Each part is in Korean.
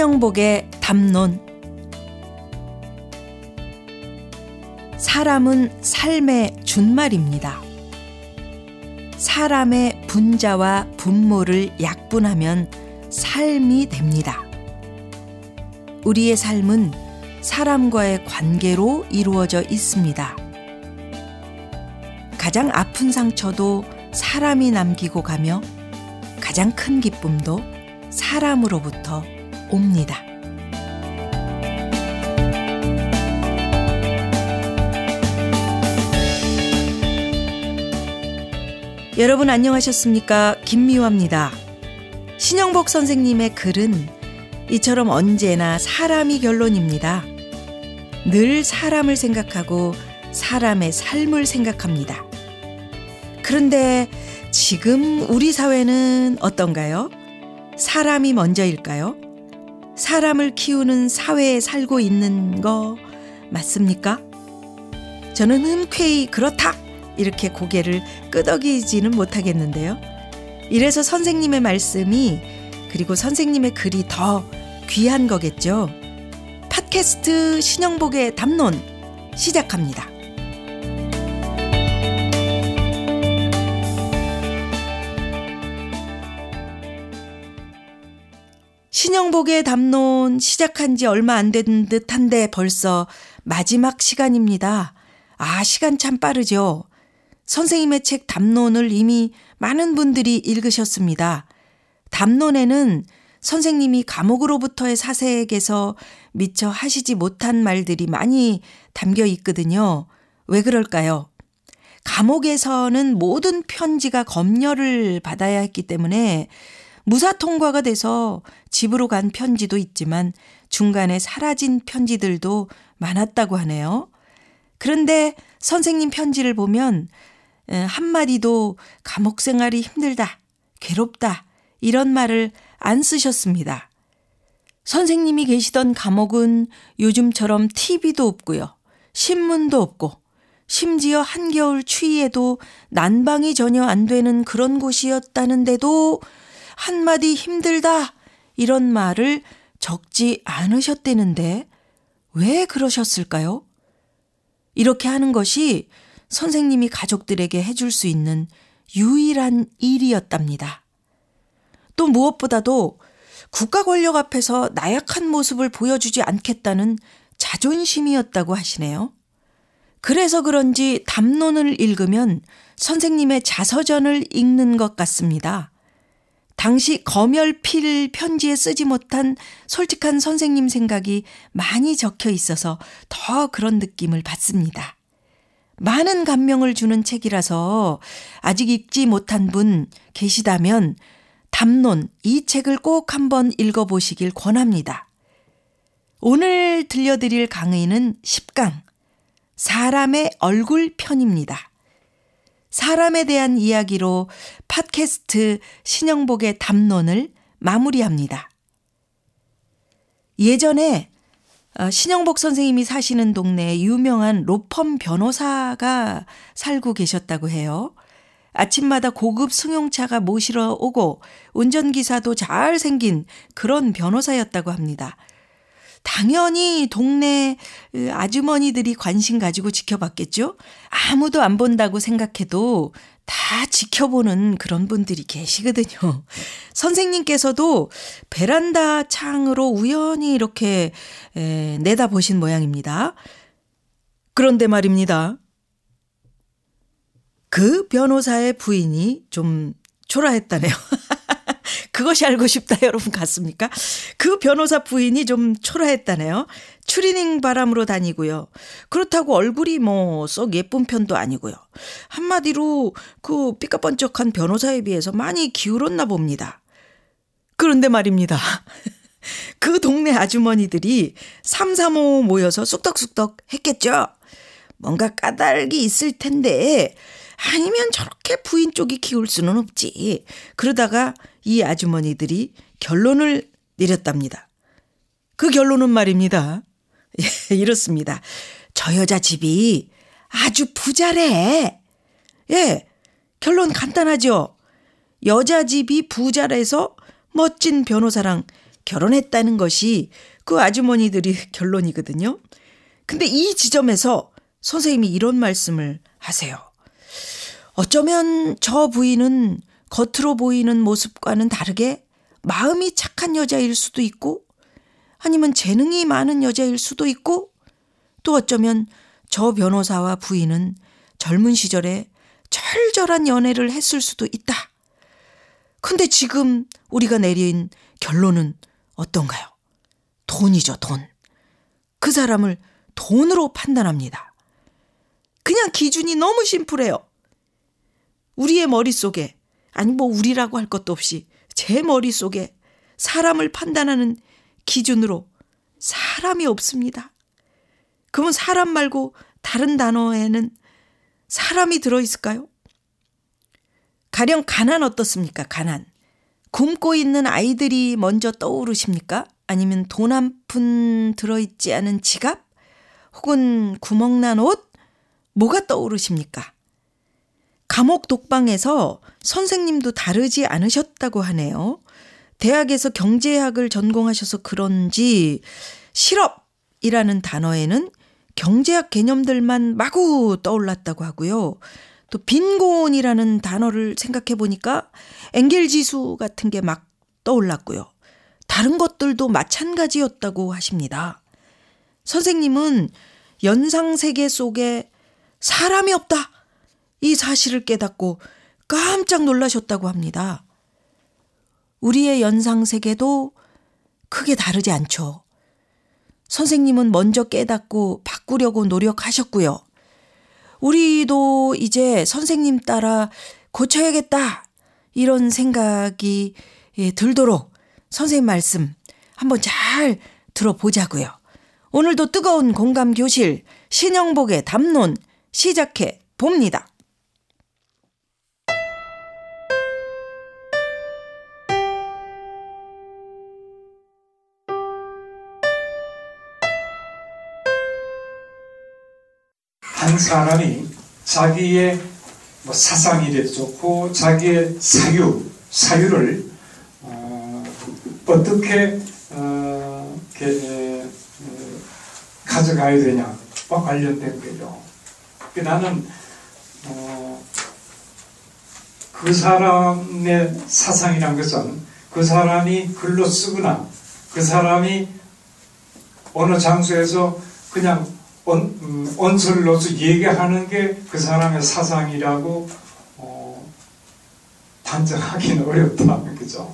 신영복의 담론 사람은 삶의 준말입니다. 사람의 분자와 분모를 약분하면 삶이 됩니다. 우리의 삶은 사람과의 관계로 이루어져 있습니다. 가장 아픈 상처도 사람이 남기고 가며 가장 큰 기쁨도 사람으로부터 옵니다. 여러분 안녕하셨습니까? 김미화입니다. 신영복 선생님의 글은 이처럼 언제나 사람이 결론입니다. 늘 사람을 생각하고 사람의 삶을 생각합니다. 그런데 지금 우리 사회는 어떤가요? 사람이 먼저일까요? 사람을 키우는 사회에 살고 있는 거 맞습니까? 저는 흔쾌히 그렇다! 이렇게 고개를 끄덕이지는 못하겠는데요. 이래서 선생님의 말씀이 그리고 선생님의 글이 더 귀한 거겠죠. 팟캐스트 신영복의 담론 시작합니다. 신영복의 담론 시작한 지 얼마 안 된 듯한데 벌써 마지막 시간입니다. 아, 시간 참 빠르죠. 선생님의 책 담론을 이미 많은 분들이 읽으셨습니다. 담론에는 선생님이 감옥으로부터의 사색에서 미처 하시지 못한 말들이 많이 담겨 있거든요. 왜 그럴까요? 감옥에서는 모든 편지가 검열을 받아야 했기 때문에 무사 통과가 돼서 집으로 간 편지도 있지만 중간에 사라진 편지들도 많았다고 하네요. 그런데 선생님 편지를 보면 한마디도 감옥 생활이 힘들다, 괴롭다, 이런 말을 안 쓰셨습니다. 선생님이 계시던 감옥은 요즘처럼 TV도 없고요. 신문도 없고, 심지어 한겨울 추위에도 난방이 전혀 안 되는 그런 곳이었다는데도 한마디 힘들다, 이런 말을 적지 않으셨대는데 왜 그러셨을까요? 이렇게 하는 것이 선생님이 가족들에게 해줄 수 있는 유일한 일이었답니다. 또 무엇보다도 국가 권력 앞에서 나약한 모습을 보여주지 않겠다는 자존심이었다고 하시네요. 그래서 그런지 담론을 읽으면 선생님의 자서전을 읽는 것 같습니다. 당시 검열필 편지에 쓰지 못한 솔직한 선생님 생각이 많이 적혀 있어서 더 그런 느낌을 받습니다. 많은 감명을 주는 책이라서 아직 읽지 못한 분 계시다면 담론 이 책을 꼭 한번 읽어보시길 권합니다. 오늘 들려드릴 강의는 10강 사람의 얼굴 편입니다. 사람에 대한 이야기로 팟캐스트 신영복의 담론을 마무리합니다. 예전에 어, 신영복 선생님이 사시는 동네에 유명한 로펌 변호사가 살고 계셨다고 해요. 아침마다 고급 승용차가 모시러 오고 운전기사도 잘 생긴 그런 변호사였다고 합니다. 당연히 동네 아주머니들이 관심 가지고 지켜봤겠죠? 아무도 안 본다고 생각해도 다 지켜보는 그런 분들이 계시거든요. 선생님께서도 베란다 창으로 우연히 이렇게 에, 내다보신 모양입니다. 그런데 말입니다. 그 변호사의 부인이 좀 초라했다네요. 그것이 알고 싶다 여러분 같습니까? 그 변호사 부인이 좀 초라했다네요. 추리닝 바람으로 다니고요. 그렇다고 얼굴이 뭐 썩 예쁜 편도 아니고요. 한마디로 그 삐까번쩍한 변호사에 비해서 많이 기울었나 봅니다. 그런데 말입니다. 그 동네 아주머니들이 삼삼오 모여서 쑥덕쑥덕 했겠죠. 뭔가 까닭이 있을 텐데 아니면 저렇게 부인 쪽이 기울 수는 없지. 그러다가 이 아주머니들이 결론을 내렸답니다. 그 결론은 말입니다. 예, 이렇습니다. 저 여자 집이 아주 부자래. 예, 결론 간단하죠. 여자 집이 부자라서 멋진 변호사랑 결혼했다는 것이 그 아주머니들이 결론이거든요. 근데 이 지점에서 선생님이 이런 말씀을 하세요. 어쩌면 저 부인은 겉으로 보이는 모습과는 다르게 마음이 착한 여자일 수도 있고 아니면 재능이 많은 여자일 수도 있고 또 어쩌면 저 변호사와 부인은 젊은 시절에 철저한 연애를 했을 수도 있다. 근데 지금 우리가 내린 결론은 어떤가요? 돈이죠, 돈. 그 사람을 돈으로 판단합니다. 그냥 기준이 너무 심플해요. 우리의 머릿속에, 아니 뭐 우리라고 할 것도 없이 제 머릿속에 사람을 판단하는 기준으로 사람이 없습니다. 그러면 사람 말고 다른 단어에는 사람이 들어있을까요? 가령 가난 어떻습니까? 가난. 굶고 있는 아이들이 먼저 떠오르십니까? 아니면 돈 한 푼 들어있지 않은 지갑? 혹은 구멍난 옷? 뭐가 떠오르십니까? 감옥 독방에서 선생님도 다르지 않으셨다고 하네요. 대학에서 경제학을 전공하셔서 그런지 실업이라는 단어에는 경제학 개념들만 마구 떠올랐다고 하고요. 또 빈곤이라는 단어를 생각해 보니까 엥겔 지수 같은 게 막 떠올랐고요. 다른 것들도 마찬가지였다고 하십니다. 선생님은 연상 세계 속에 사람이 없다. 이 사실을 깨닫고 깜짝 놀라셨다고 합니다. 우리의 연상 세계도 크게 다르지 않죠. 선생님은 먼저 깨닫고 바꾸려고 노력하셨고요. 우리도 이제 선생님 따라 고쳐야겠다. 이런 생각이 예, 들도록 선생님 말씀 한번 잘 들어보자고요. 오늘도 뜨거운 공감 교실 신영복의 담론 시작해 봅니다. 한 사람이 자기의 뭐 사상이래도 좋고 자기의 사유, 사유를 어, 떻게 어, 게, 어, 가져가야 되냐와 관련된 거죠. 그 나는 어, 그 사람의 사상이란 것은 그 사람이 글로 쓰거나 그 사람이 어느 장소에서 그냥 온, 음, 온설로서 얘기하는 게 그 사람의 사상이라고 어, 단정하기는 어렵다는 거죠.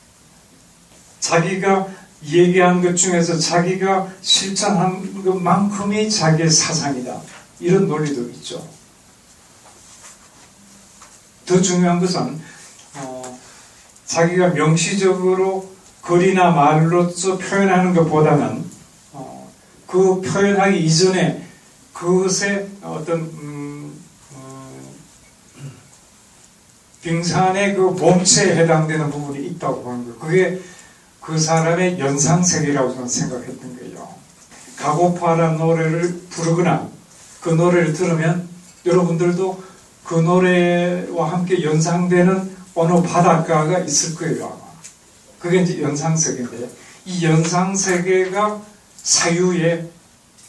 자기가 얘기한 것 중에서 자기가 실천한 것만큼이 자기의 사상이다. 이런 논리도 있죠. 더 중요한 것은 어, 자기가 명시적으로 글이나 말로서 표현하는 것보다는 그 표현하기 이전에 그것의 어떤 음, 음, 빙산의 그 몸체에 해당되는 부분이 있다고 보는 거예요. 그게 그 사람의 연상세계라고 저는 생각했던 거예요. 가고파라는 노래를 부르거나 그 노래를 들으면 여러분들도 그 노래와 함께 연상되는 어느 바닷가가 있을 거예요, 아마. 그게 이제 연상세계인데, 이 연상세계가 사유에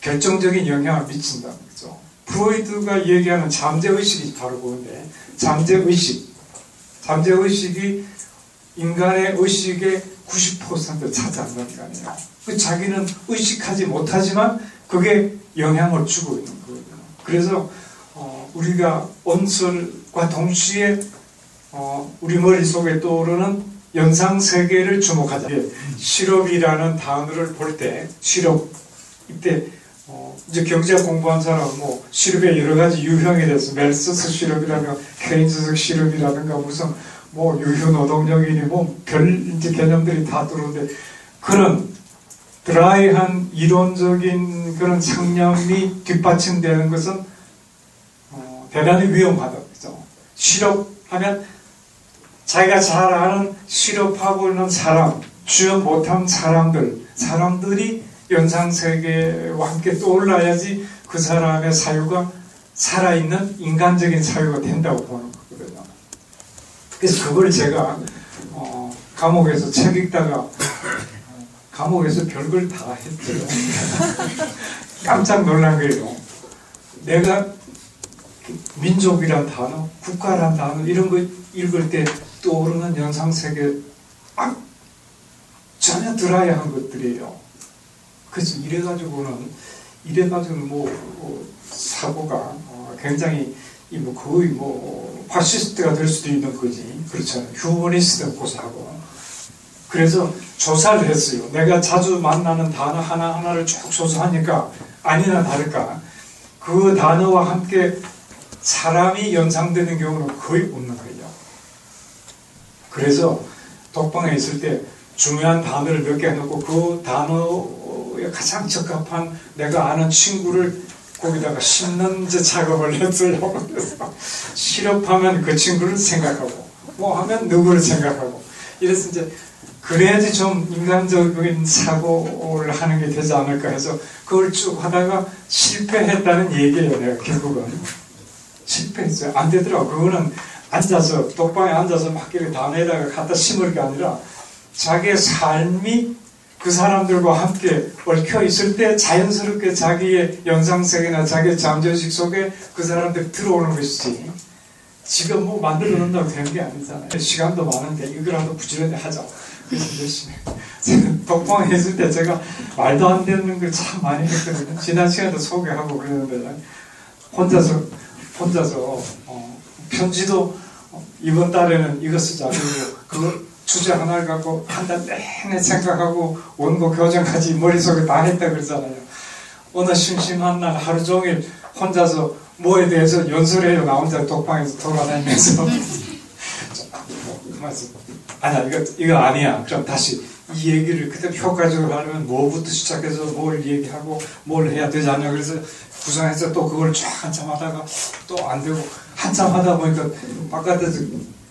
결정적인 영향을 미친다는 거죠. 프로이드가 얘기하는 잠재의식이 바로 그건데 잠재의식 잠재의식이 인간의 의식의 90% 차지한다는 거 아니에요. 그 자기는 의식하지 못하지만 그게 영향을 주고 있는 거거든요. 그래서 어, 우리가 온설과 동시에 어, 우리 머릿속에 떠오르는 영상 세계를 주목하자. 예, 실업이라는 단어를 볼 때 실업 이때 어, 이제 경제학 공부한 사람 뭐 실업의 여러 가지 유형에 대해서 멜스스 실업이라든가 케인즈적 실업이라든가 무슨 뭐 유휴 노동력이니 뭐 별 이제 개념들이 다 들어오는데 그런 드라이한 이론적인 그런 상념이 뒷받침되는 것은 어, 대단히 위험하다 그죠? 실업하면 자기가 잘 아는 실업하고 있는 사람, 주연 못한 사람들, 사람들이 연상세계와 함께 떠올라야지 그 사람의 사유가 살아있는 인간적인 사유가 된다고 보는 거거든요. 그래서 그걸 제가 어, 감옥에서 책 읽다가 어, 감옥에서 별걸 다 했죠. 깜짝 놀란 거예요. 내가 민족이란 단어, 국가란 단어 이런 거 읽을 때 떠오르는 연상 세계 아, 전혀 드라이한 것들이에요. 그래서 이래가지고는 이래가지고는 뭐, 뭐 사고가 어, 굉장히 뭐 거의 뭐 파시스트가 될 수도 있는 거지 그렇잖아요. 휴머니스트 고사하고 그래서 조사를 했어요. 내가 자주 만나는 단어 하나 하나를 쭉 조사하니까 아니나 다를까 그 단어와 함께 사람이 연상되는 경우는 거의 없는 거예요. 그래서 독방에 있을 때 중요한 단어를 몇 개 해놓고 그 단어에 가장 적합한 내가 아는 친구를 거기다가 심는 제 작업을 했어요. 그래서 실업하면 그 친구를 생각하고 뭐 하면 누구를 생각하고 이래서 이제 그래야지 좀 인간적인 사고를 하는 게 되지 않을까 해서 그걸 쭉 하다가 실패했다는 얘기예요. 내가 결국은 실패했어요. 안 되더라고. 그거는 앉아서 독방에 앉아서 막 이렇게 단에다가 갖다 심을 게 아니라 자기의 삶이 그 사람들과 함께 얽혀 있을 때 자연스럽게 자기의 연상세계나 자기의 잠재의식 속에 그 사람들이 들어오는 것이지. 지금 뭐 만들어 놓는다고 되는 게 아니잖아요. 시간도 많은데 이거라도 부지런히 하자. 그래서 열심히. 독방에 있을 때 제가 말도 안 되는 걸 참 많이 했거든요. 지난 시간에도 소개하고 그랬는데 혼자서 혼자서 어, 편지도 어, 이번 달에는 이거 쓰자. 그 주제 하나를 갖고 한 달 내내 생각하고 원고 교정까지 머릿속에 다 했다 그러잖아요. 어느 심심한 날 하루 종일 혼자서 뭐에 대해서 연설해요. 나 혼자 독방에서 돌아다니면서. 가만있어. 아니야, 이거, 이거 아니야. 그럼 다시 이 얘기를 그때 효과적으로 하려면 뭐부터 시작해서 뭘 얘기하고 뭘 해야 되지 않냐. 그래서 구성해서 또 그걸 쫙 한참 하다가 또 안 되고 한참 하다 보니까 바깥에서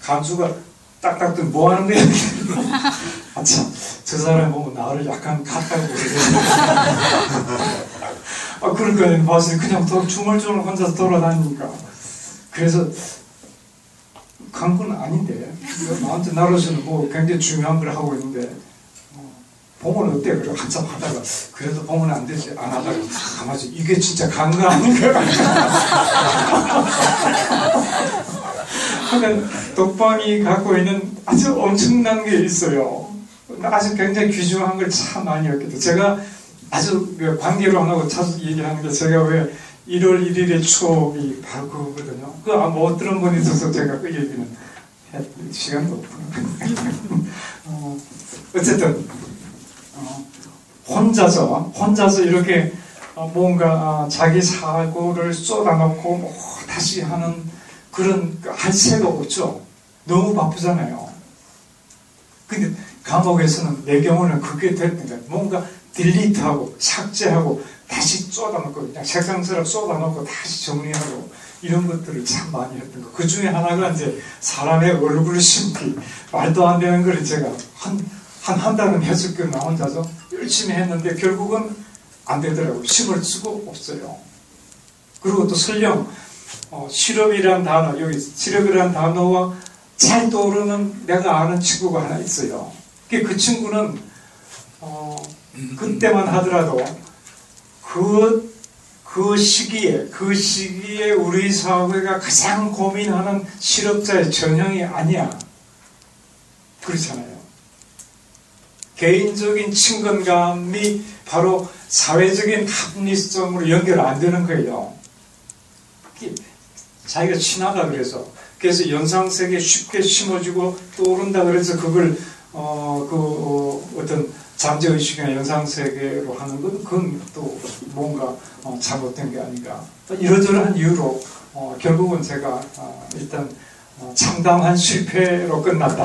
감수가 딱딱 뜨뭐 하는 거야? 아, 참, 저 사람 보면 나를 약간 같다고 그러고. 아, 그러니까 때 그냥 더 중얼중얼 혼자서 돌아다니니까. 그래서 간 건 아닌데 나한테 나로서는 뭐 굉장히 중요한 걸 하고 있는데 어, 보면 어때? 그래 한참 하다가 그래도 보면 안 되지 안 하다가 가만히 이게 진짜 간거 아닌가? 하면 독방이 갖고 있는 아주 엄청난 게 있어요. 아주 굉장히 귀중한 걸 참 많이 했거든요. 제가 아주 그 관계로 하나고 자주 얘기하는 게 제가 왜 1월 1일의 추억이 바로 그거거든요. 그 아마 못 들은 분이 있어서 제가 그 얘기는 해, 시간도 없구나. 어, 어쨌든 어, 혼자서 혼자서 이렇게 어, 뭔가 아, 자기 사고를 쏟아놓고 뭐 다시 하는 그런 할 새가 없죠. 너무 바쁘잖아요. 근데 감옥에서는 내 경우는 그게 거예요. 뭔가 딜리트하고 삭제하고 다시 쏟아놓고 그냥 책상처럼 쏟아놓고 다시 정리하고 이런 것들을 참 많이 했던 거. 그 중에 하나가 이제 사람의 얼굴 심기 말도 안 되는 걸 제가 한 한 한 달은 했을 거예요. 나 혼자서 열심히 했는데 결국은 안 되더라고요. 심을 수가 없어요. 그리고 또 설령 어, 실업이라는 단어 여기 실업이라는 단어와 잘 떠오르는 내가 아는 친구가 하나 있어요. 그, 그 친구는 어, 그때만 하더라도 그, 그 시기에 그 시기에 우리 사회가 가장 고민하는 실업자의 전형이 아니야. 그렇잖아요. 개인적인 친근감이 바로 사회적인 합리성으로 연결 안 되는 거예요. 자기가 친하다 그래서. 그래서 연상세계 쉽게 심어지고 떠오른다 그래서 그걸 어, 그 어, 어떤 잠재의식이나 연상세계로 하는 건 그건 또 뭔가 어, 잘못된 게 아닌가. 이러저러한 이유로 어, 결국은 제가 어, 일단 어, 참담한 실패로 끝났다.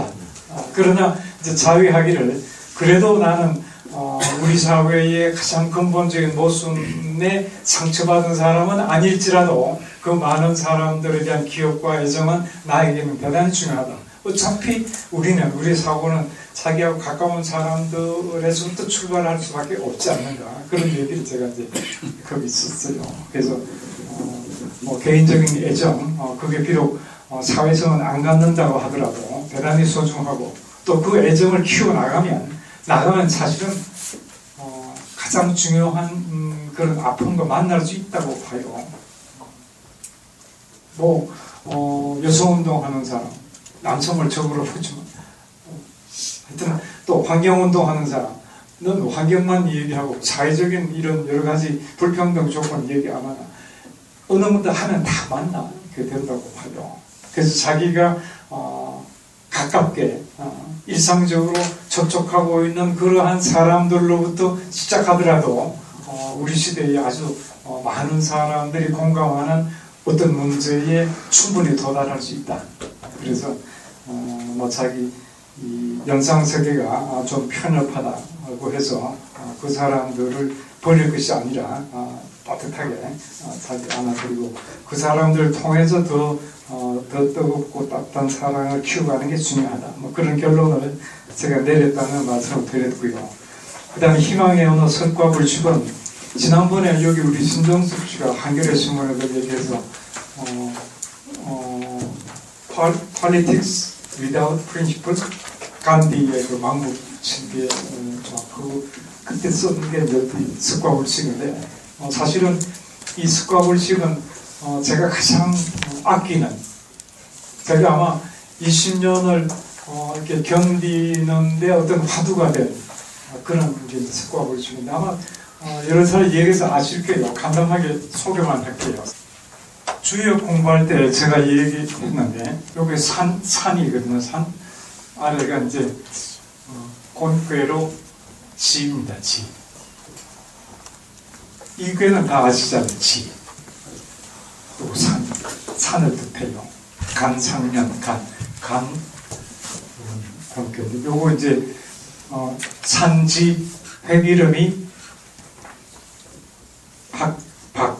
어, 그러나 이제 자위하기를 그래도 나는 어, 우리 사회의 가장 근본적인 모순에 상처받은 사람은 아닐지라도 그 많은 사람들에 대한 기억과 애정은 나에게는 대단히 중요하다. 어차피 우리는 우리 사고는 자기하고 가까운 사람들에서부터 출발할 수밖에 없지 않는가 그런 얘기를 제가 이제 거기 있었어요. 그래서 어, 뭐 개인적인 애정 어, 그게 비록 어, 사회성은 안 갖는다고 하더라도 대단히 소중하고 또 그 애정을 키워 나가면 나가면 사실은 어, 가장 중요한 음, 그런 아픔과 만날 수 있다고 봐요. 뭐 어, 여성 운동하는 사람 남성을 적으로 보지만 어, 하여튼 또 환경 운동하는 사람 넌 환경만 얘기하고 사회적인 이런 여러 가지 불평등 조건 얘기 안 하나 어느 분도 하면 다 만나 그 된다고 봐요. 그래서 자기가 어, 가깝게 어, 일상적으로 접촉하고 있는 그러한 사람들로부터 시작하더라도 어, 우리 시대에 아주 어, 많은 사람들이 공감하는 어떤 문제에 충분히 도달할 수 있다. 그래서 어, 뭐 자기 이 연상 세계가 좀 편협하다고 해서 어, 그 사람들을 버릴 것이 아니라 어, 따뜻하게 어, 자기 안아드리고 그 사람들을 통해서 더, 어, 더 뜨겁고 따뜻한 사랑을 키워가는 게 중요하다. 뭐 그런 결론을 제가 내렸다는 말씀을 드렸고요. 그 다음에 희망의 언어 선과 불축은 지난번에 여기 우리 신정숙 씨가 한겨레 신문에도 얘기해서 어, 어, politics without principle 간디의 그 망국 신비의 그 그때 썼는 게 습과 불식인데 어, 사실은 이 습과 불식은 어, 제가 가장 아끼는 제가 아마 20년을 어, 이렇게 견디는데 어떤 화두가 된 그런 게 습과 불식인데 아마 어, 여러 사람 얘기해서 아실 거예요. 간단하게 소개만 할게요. 주역 공부할 때 제가 얘기했는데 여기 산 산이거든요. 산 아래가 이제 어, 곤괴로 지입니다. 지. 이 괴는 다 아시잖아요. 지. 또 산. 산을 뜻해요. 간상면 간. 간. 곤괴. 요거 이제 어, 산지 획 이름이 박, 박,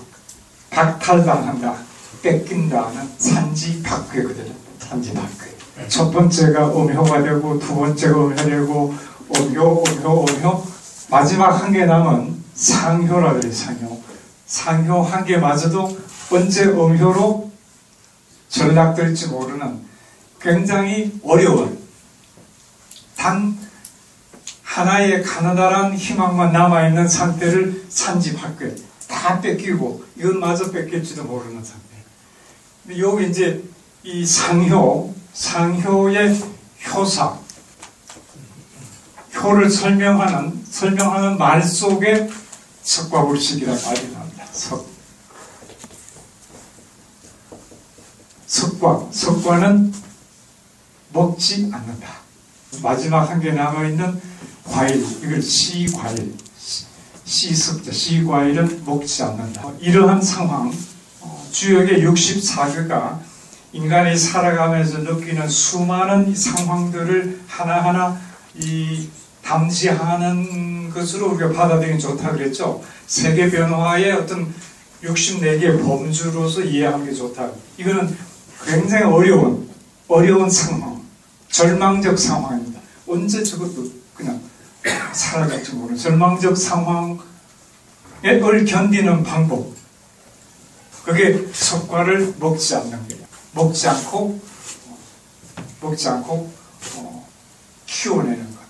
박탈당한다, 뺏긴다는 산지 박괴거든요. 산지 박괴. 첫 번째가 음효가 되고, 두 번째가 음효 되고, 음효, 음효, 음효. 마지막 한 개 남은 상효라 그래요, 상효. 상효 한 개마저도 언제 음효로 전락될지 모르는 굉장히 어려운 단 하나의 가느다란 희망만 남아있는 상태를 산지박괴. 다 뺏기고 이건 마저 뺏길지도 모르는 상태. 근데 여기 이제 이 상효, 상효의 효사, 효를 설명하는 설명하는 말 속에 석과불식이라는 말이 나옵니다. 석. 석과, 석과는 먹지 않는다. 마지막 한 개 남아있는 과일, 이걸 시과일, 시습자, 시과일은 먹지 않는다. 이러한 상황, 어, 주역의 64개가 인간이 살아가면서 느끼는 수많은 상황들을 하나하나 이 담지하는 것으로 우리가 받아들이면 좋다 그랬죠. 세계 변화의 어떤 64개의 범주로서 이해하는 게 좋다. 이거는 굉장히 어려운, 어려운 상황, 절망적 상황입니다. 언제 저것도 그냥 살아갈지 모르는 절망적 상황을 견디는 방법. 그게 석과를 먹지 않는 거예요. 먹지 않고, 먹지 않고, 어, 키워내는 것.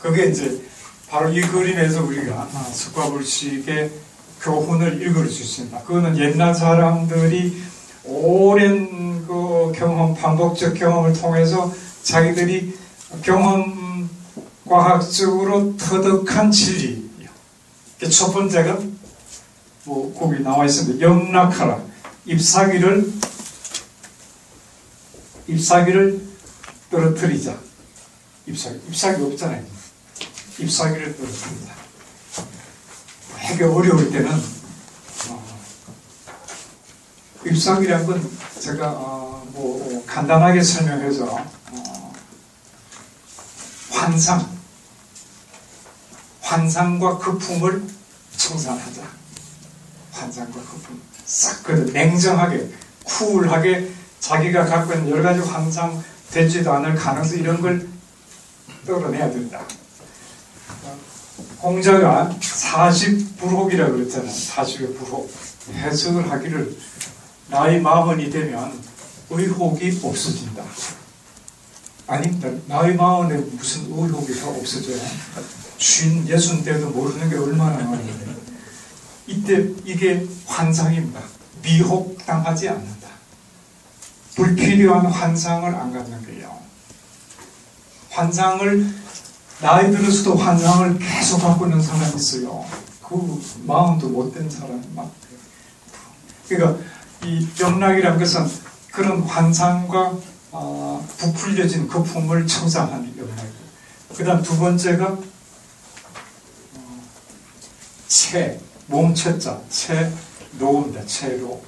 그게 이제 바로 이 그림에서 우리가 석과불식의 교훈을 읽을 수 있습니다. 그거는 옛날 사람들이 오랜 그 경험, 반복적 경험을 통해서 자기들이 경험 과학적으로 터득한 진리예요. 첫 번째가 뭐 거기 나와 있습니다. 영락하라. 잎사귀를 잎사귀를 떨어뜨리자. 잎사귀. 잎사귀 없잖아요. 잎사귀를 떨어뜨리자. 되게 어려울 때는 어, 잎사귀란 건 제가 어, 뭐 간단하게 설명해서 어, 환상, 환상과 거품을 청산하자. 환상과 거품. 싹, 그 냉정하게, 쿨하게 자기가 갖고 있는 여러 가지 환상 되지도 않을 가능성 이런 걸 떨어내야 된다. 공자가 40불혹이라고 그랬잖아요. 40의 불혹. 해석을 하기를 나이 마흔이 되면 의혹이 없어진다. 아닙니다. 나이 마흔에 무슨 의혹이 다 없어져요. 쉰, 예순 때도 모르는 게 얼마나 많은데. 이때 이게 환상입니다. 미혹당하지 않는다. 불필요한 환상을 안 갖는 거예요. 환상을, 나이 들어서도 환상을 계속 갖고 있는 사람이 있어요. 그 마음도 못된 사람이 막. 그러니까 이 병락이라는 것은 그런 환상과 어, 부풀려진 거품을 청산하는 병락이에요. 그 다음 두 번째가 어, 체, 몸체자, 체, 노입니다. 체로.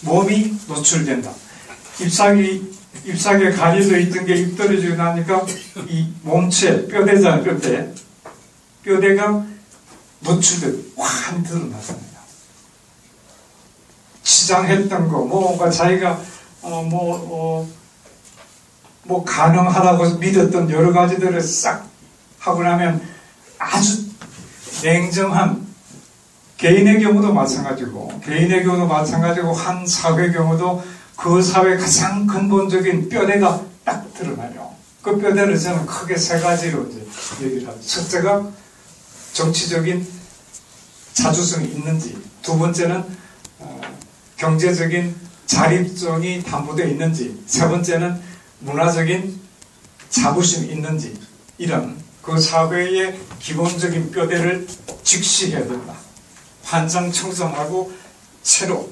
몸이 노출된다. 잎사귀, 잎사귀에 가려져 있던 게입 떨어지고 나니까 이 몸체, 뼈대잖아요, 뼈대. 뼈대가 노출돼, 확 드러났습니다. 치장했던 거, 뭔가 자기가, 어, 뭐, 어, 뭐, 가능하다고 믿었던 여러 가지들을 싹 하고 나면 아주 냉정한 개인의 경우도 마찬가지고 개인의 경우도 마찬가지고 한 사회 경우도 그 사회 가장 근본적인 뼈대가 딱 드러나요. 그 뼈대를 저는 크게 세 가지로 이제 얘기를 합니다. 첫째가 정치적인 자주성이 있는지, 두 번째는 어, 경제적인 자립성이 담보되어 있는지, 세 번째는 문화적인 자부심이 있는지 이런 그 사회의 기본적인 뼈대를 직시해야 된다. 환상 청성하고 새로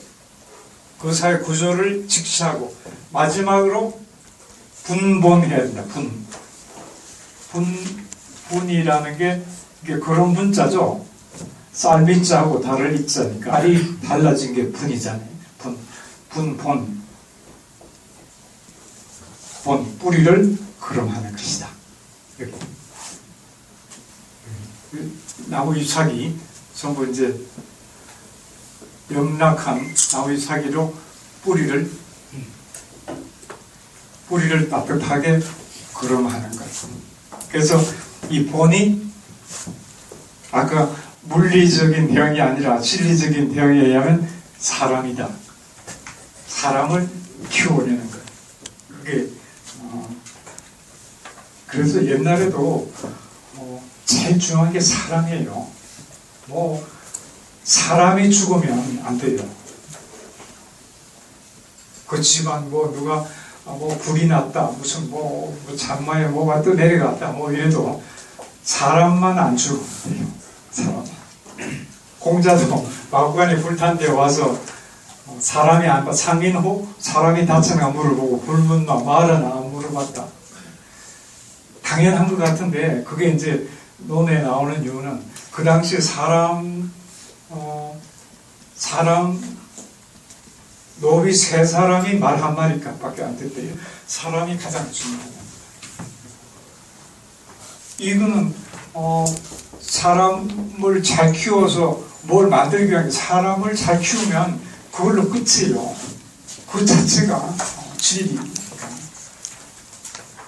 그 사회 구조를 직시하고 마지막으로 분본해야 된다. 분. 분, 분이라는 게 이게 그런 분자죠. 쌀빛자하고 다를 입자니까 알이 달라진 게 분이잖아요. 분, 분, 본. 본, 뿌리를 그럼하는 것이다. 이렇게. 나무 잎사귀 전부 이제 영락한 나무 잎사귀로 뿌리를 뿌리를 따뜻하게 그럼하는 것. 그래서 이 본이 아까 물리적인 대응이 아니라 진리적인 대응에 의하면 사람이다. 사람을 키워내는 것. 그게 어, 그래서 옛날에도 어, 제일 중요한 게 사람이에요. 뭐 사람이 죽으면 안 돼요. 그 집안 뭐 누가 뭐 불이 났다 무슨 뭐, 뭐 장마에 뭐가 또 내려갔다 뭐 이래도 사람만 안 돼요. 사람. 공자도 마구간에 불탄 데 와서 사람이 안 봐. 상인호 사람이 다쳤나 물어보고 불문나 말하나 물어봤다. 당연한 것 같은데 그게 이제 논에 나오는 이유는 그 당시 사람 어, 사람 노비 세 사람이 말 한마디밖에 안 됐대요. 사람이 가장 중요하다. 이거는 어, 사람을 잘 키워서 뭘 만들기 위한 사람을 잘 키우면 그걸로 끝이에요. 그 자체가 진리.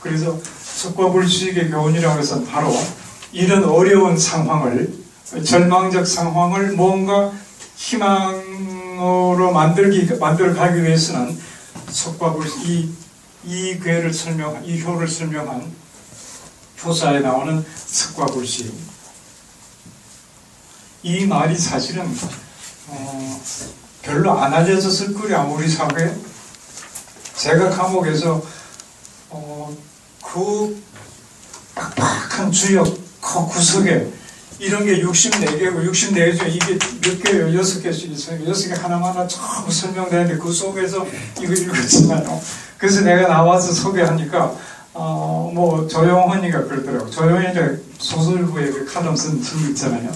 그래서 석과불식의 교훈이라고 해서 바로 이런 어려운 상황을 절망적 상황을 뭔가 희망으로 만들기 만들어 가기 위해서는 석과불식 이, 이 괴를 설명한 이 효를 설명한 효사에 나오는 석과불식 이 말이 사실은 어, 별로 안 알려졌을 거야 우리 사회에. 제가 감옥에서 어, 그 빡빡한 주역 그 구석에 이런 게 64개고 64개 중에 이게 몇 개예요? 6개씩 있어요. 6개 하나마다 전부 설명되는데 그 속에서 이거 읽었잖아요. 그래서 내가 나와서 소개하니까 어, 뭐 조용헌이가 그러더라고. 조용헌이가 소설부에 그 칼럼 쓴 친구 있잖아요.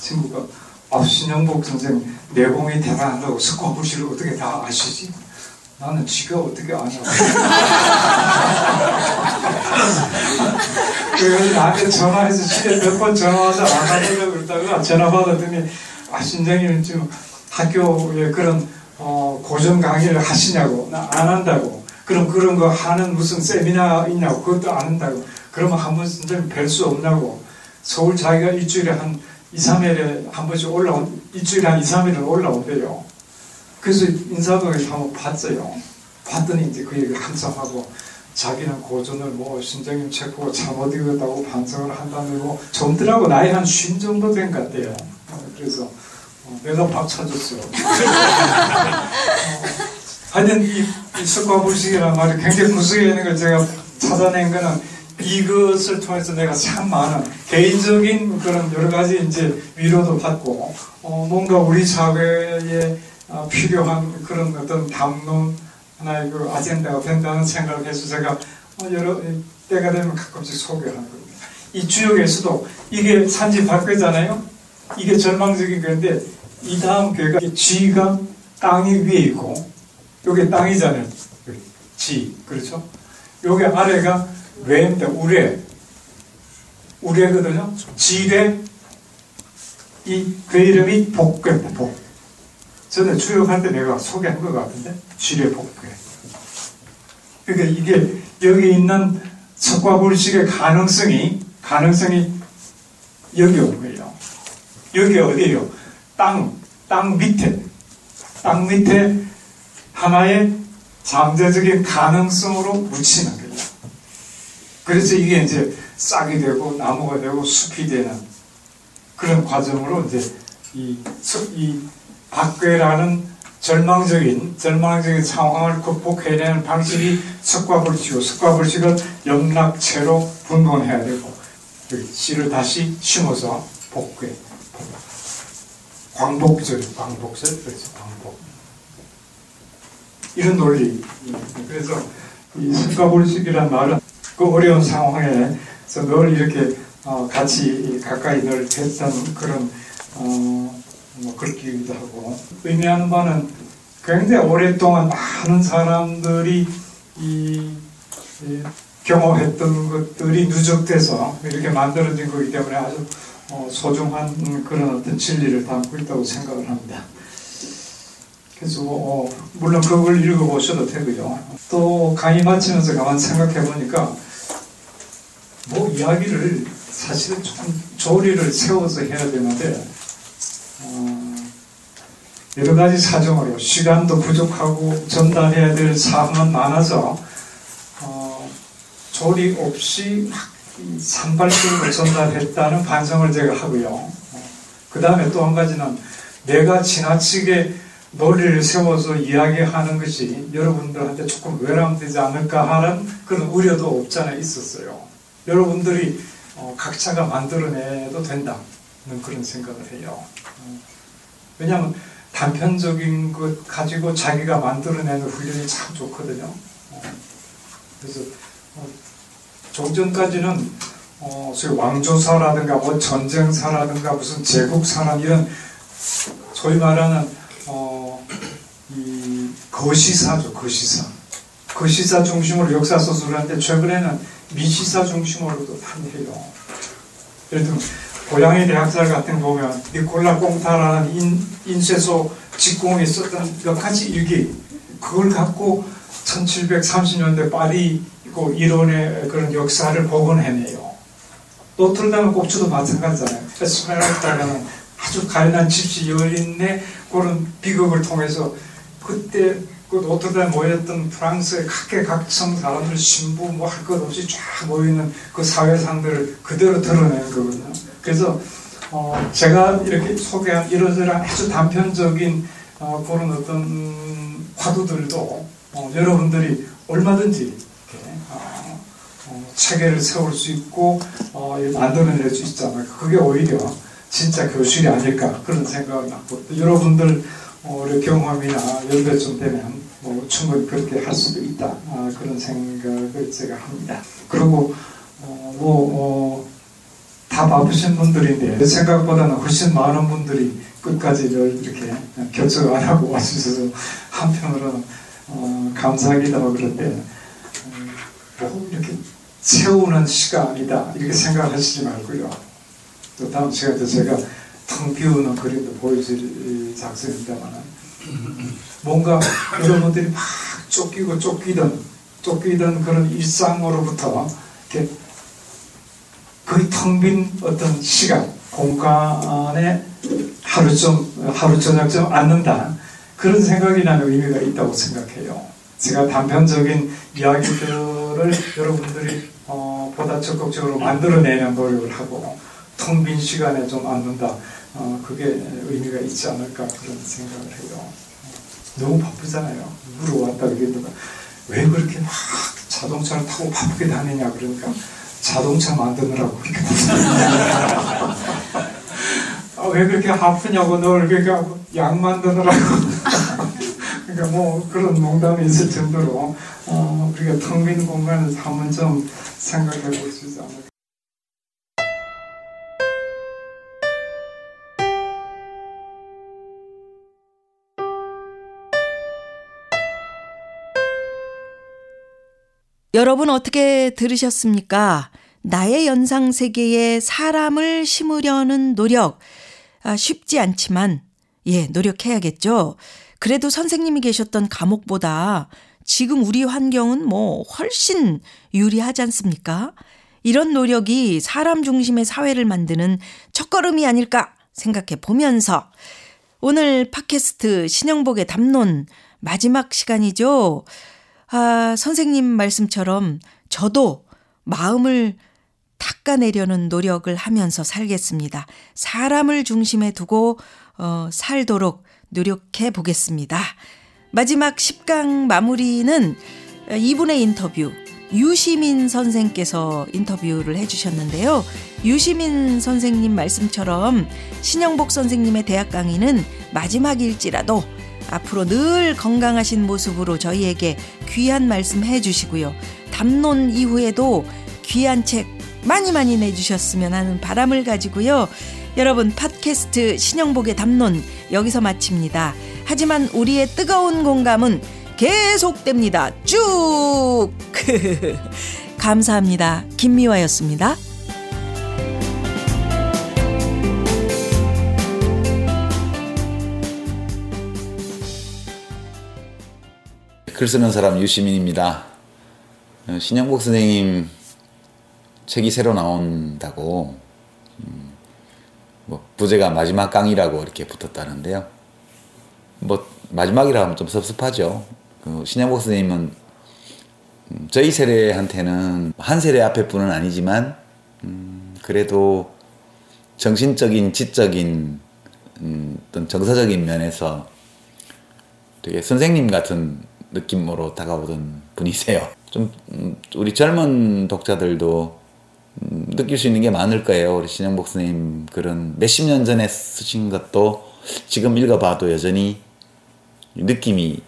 친구가 아, 신영복 선생 내공이 대단하다고 석화부시를 어떻게 다 아시지? 나는 지가 어떻게 아냐. 그래서 나한테 전화해서 집에 몇 번 전화 와서 안 하려고 그러다가 전화 받았더니 아, 신장이는 지금 학교에 그런 어, 고전 강의를 하시냐고. 나 안 한다고. 그럼 그런 거 하는 무슨 세미나 있냐고. 그것도 안 한다고. 그러면 한 번 선생님 뵐 수 없냐고. 서울 자기가 일주일에 한 2, 3일에 한 번씩 올라온, 일주일에 한 2, 3일은 올라온대요. 그래서 인사동에서 한번 봤어요. 봤더니 이제 그 얘기를 한참 하고 자기는 고전을 뭐 신정님 책 보고 잘못 읽었다고 반성을 한다고 젊더라고 나이 한 쉰 정도 된 것 같아요. 어, 그래서 어, 내가 밥 찾았어요. 어, 하여튼 이, 이 석과 불식이라는 말이 굉장히 구석에 있는 걸 제가 찾아낸 거는 이것을 통해서 내가 참 많은 개인적인 그런 여러 가지 이제 위로도 받고 어, 뭔가 우리 사회에 어, 필요한 그런 어떤 담론 하나의 그 아젠다가 된다는 생각을 해서 제가 어, 여러 때가 되면 가끔씩 소개하는 겁니다. 이 주역에서도 이게 산지 밖이잖아요. 이게 절망적인 건데 이 다음 괴가 지가 땅이 위에 있고 여기 땅이잖아요. 지 그렇죠? 여기 아래가 외입니다. 우레 우레거든요. 지레 이그 이름이 복괴입니다. 복. 전에 주역할 때 내가 소개한 것 같은데 복괴. 그러니까 이게 여기 있는 석과 불식의 가능성이 가능성이 여기 온 거예요. 여기 어디예요? 땅, 땅 밑에, 땅 밑에 하나의 잠재적인 가능성으로 묻히는 거예요. 그래서 이게 이제 싹이 되고 나무가 되고 숲이 되는 그런 과정으로 이제 이, 이 박괴라는 절망적인 절망적인 상황을 극복해내는 방식이 석과불식이고 석과불식은 영락체로 분분해야 되고 씨를 다시 심어서 복괴 광복절 광복절 그렇죠. 광복. 이런 논리. 그래서 이 석과불식이란 말은 그 어려운 상황에서 늘 이렇게 어, 같이 가까이 늘 됐던 그런 어, 뭐 그렇기도 하고 의미하는 바는 굉장히 오랫동안 많은 사람들이 이, 이 경험했던 것들이 누적돼서 이렇게 만들어진 거기 때문에 아주 어, 소중한 그런 어떤 진리를 담고 있다고 생각을 합니다. 그래서 어, 물론 그걸 읽어보셔도 되고요. 또 강의 마치면서 가만 생각해 보니까 뭐 이야기를 사실은 좀 조리를 세워서 해야 되는데 어, 여러 가지 사정으로 시간도 부족하고 전달해야 될 사항은 많아서 어, 조리 없이 산발적으로 전달했다는 반성을 제가 하고요. 어, 그 다음에 또 한 가지는 내가 지나치게 논리를 세워서 이야기하는 것이 여러분들한테 조금 외람되지 않을까 하는 그런 우려도 없잖아 있었어요. 여러분들이 어, 각자가 만들어내도 된다는 그런 생각을 해요. 어, 왜냐하면 단편적인 것 가지고 자기가 만들어내는 훈련이 참 좋거든요. 어, 그래서 어, 종전까지는 어, 소위 왕조사라든가 뭐 전쟁사라든가 무슨 제국사나 이런 소위 말하는 어, 이 거시사죠 거시사 거시사 중심으로 역사 소설을 하는데 최근에는 미시사 중심으로도 많이 해요. 예를 들면 고양이 대학살 같은 거 보면 니콜라 꽁타라는 인, 인쇄소 직공에 썼던 몇 가지 일기 그걸 갖고 1730년대 파리 그 이론의 그런 역사를 복원해내요. 노트르담의 꼭지도 마찬가지잖아요. 에스페란타라는 아주 가련한 집시 여인의 그런 비극을 통해서 그때 그 노트르담에 모였던 프랑스의 각계각층 사람들 신부 뭐 할 것 없이 쫙 모이는 그 사회상들을 그대로 드러내는 거거든요. 그래서 어 제가 이렇게 소개한 이러저러한 아주 단편적인 어 그런 어떤 화두들도 어 여러분들이 얼마든지 이렇게 어, 어 체계를 세울 수 있고 어, 만들어낼 수 있잖아요. 그게 오히려 진짜 교실이 아닐까 그런 생각을 갖고 여러분들 어, 경험이나 연배쯤 되면 뭐 충분히 그렇게 할 수도 있다 아, 그런 생각을 제가 합니다. 그리고 어, 뭐 어, 다 바쁘신 분들인데 생각보다는 훨씬 많은 분들이 끝까지 이렇게 결정 안 하고 와주셔서 한편으로는 어, 감사하기도 하고 그런데 음, 뭐 이렇게 채우는 시간이다 이렇게 생각하시지 말고요. 또 다음 시간에 제가 텅 비우는 그림도 보여줄 작성입니다만 뭔가 여러분들이 막 쫓기고 쫓기던 쫓기던 그런 일상으로부터 이렇게 거의 텅 빈 어떤 시간 공간에 하루 좀 하루 저녁 좀 앉는다 그런 생각이 나는 의미가 있다고 생각해요. 제가 단편적인 이야기들을 여러분들이 어, 보다 적극적으로 만들어내는 노력을 하고 텅 빈 시간에 좀 앉는다. 어, 그게 의미가 있지 않을까 그런 생각을 해요. 너무 바쁘잖아요. 물어왔다 그러니까 왜 그렇게 막 자동차를 타고 바쁘게 다니냐 그러니까 자동차 만드느라고 그렇게 아, 왜 그렇게 아프냐고 널 그러니까 약 만드느라고 그러니까 뭐 그런 농담이 있을 정도로 어, 우리가 텅빈 공간을 한번 좀 생각해 있지 않을까. 여러분 어떻게 들으셨습니까? 나의 연상 세계에 사람을 심으려는 노력. 아, 쉽지 않지만, 예, 노력해야겠죠. 그래도 선생님이 계셨던 감옥보다 지금 우리 환경은 뭐 훨씬 유리하지 않습니까? 이런 노력이 사람 중심의 사회를 만드는 첫걸음이 아닐까 생각해 보면서 오늘 팟캐스트 신영복의 담론 마지막 시간이죠. 아, 선생님 말씀처럼 저도 마음을 닦아내려는 노력을 하면서 살겠습니다. 사람을 중심에 두고 어, 살도록 노력해 보겠습니다. 마지막 10강 마무리는 이분의 인터뷰 유시민 선생께서 인터뷰를 해주셨는데요. 유시민 선생님 말씀처럼 신영복 선생님의 대학 강의는 마지막일지라도 앞으로 늘 건강하신 모습으로 저희에게 귀한 말씀 해주시고요. 담론 이후에도 귀한 책 많이 많이 내주셨으면 하는 바람을 가지고요. 여러분 팟캐스트 신영복의 담론 여기서 마칩니다. 하지만 우리의 뜨거운 공감은 계속됩니다. 쭉! 감사합니다. 김미화였습니다. 글 쓰는 사람 유시민입니다. 신영복 선생님 책이 새로 나온다고 음, 뭐 부제가 마지막 강이라고 이렇게 붙었다는데요. 뭐 마지막이라 하면 좀 섭섭하죠. 그 신영복 선생님은 음, 저희 세대한테는 한 세대 앞에뿐은 아니지만 음, 그래도 정신적인 지적인 음, 어떤 정서적인 면에서 되게 선생님 같은 느낌으로 다가오던 분이세요. 좀 음, 우리 젊은 독자들도 음, 느낄 수 있는 게 많을 거예요. 우리 신영복 선생님 그런 몇십 년 전에 쓰신 것도 지금 읽어봐도 여전히 느낌이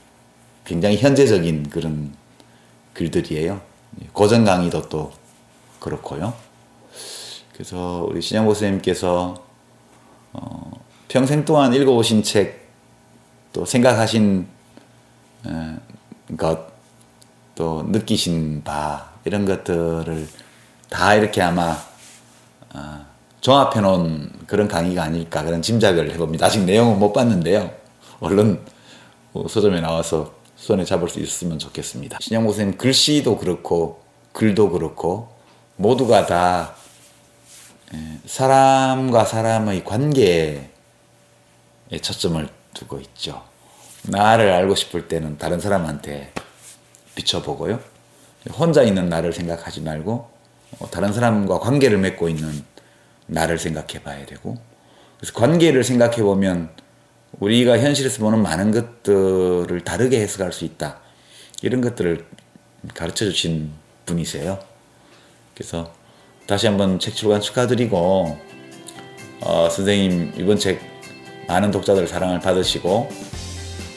굉장히 현재적인 그런 글들이에요. 고전 강의도 또 그렇고요. 그래서 우리 신영복 선생님께서 어, 평생 동안 읽어오신 책, 또 생각하신 것, 또 느끼신 바 이런 것들을 다 이렇게 아마 어, 종합해 놓은 그런 강의가 아닐까 그런 짐작을 해봅니다. 아직 내용은 못 봤는데요. 얼른 뭐 서점에 나와서 손에 잡을 수 있었으면 좋겠습니다. 신영모 선생님 글씨도 그렇고 글도 그렇고 모두가 다 사람과 사람의 관계에 초점을 두고 있죠. 나를 알고 싶을 때는 다른 사람한테 비춰보고요. 혼자 있는 나를 생각하지 말고 어, 다른 사람과 관계를 맺고 있는 나를 생각해 봐야 되고 그래서 관계를 생각해 보면 우리가 현실에서 보는 많은 것들을 다르게 해석할 수 있다. 이런 것들을 가르쳐 주신 분이세요. 그래서 다시 한번 책 출간 축하드리고 어, 선생님 이번 책 많은 독자들 사랑을 받으시고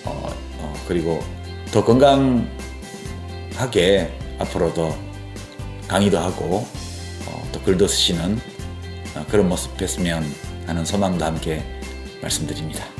어, 어, 그리고 더 건강하게 앞으로도 강의도 하고 어, 또 글도 쓰시는 어, 그런 모습 뵀으면 하는 소망도 함께 말씀드립니다.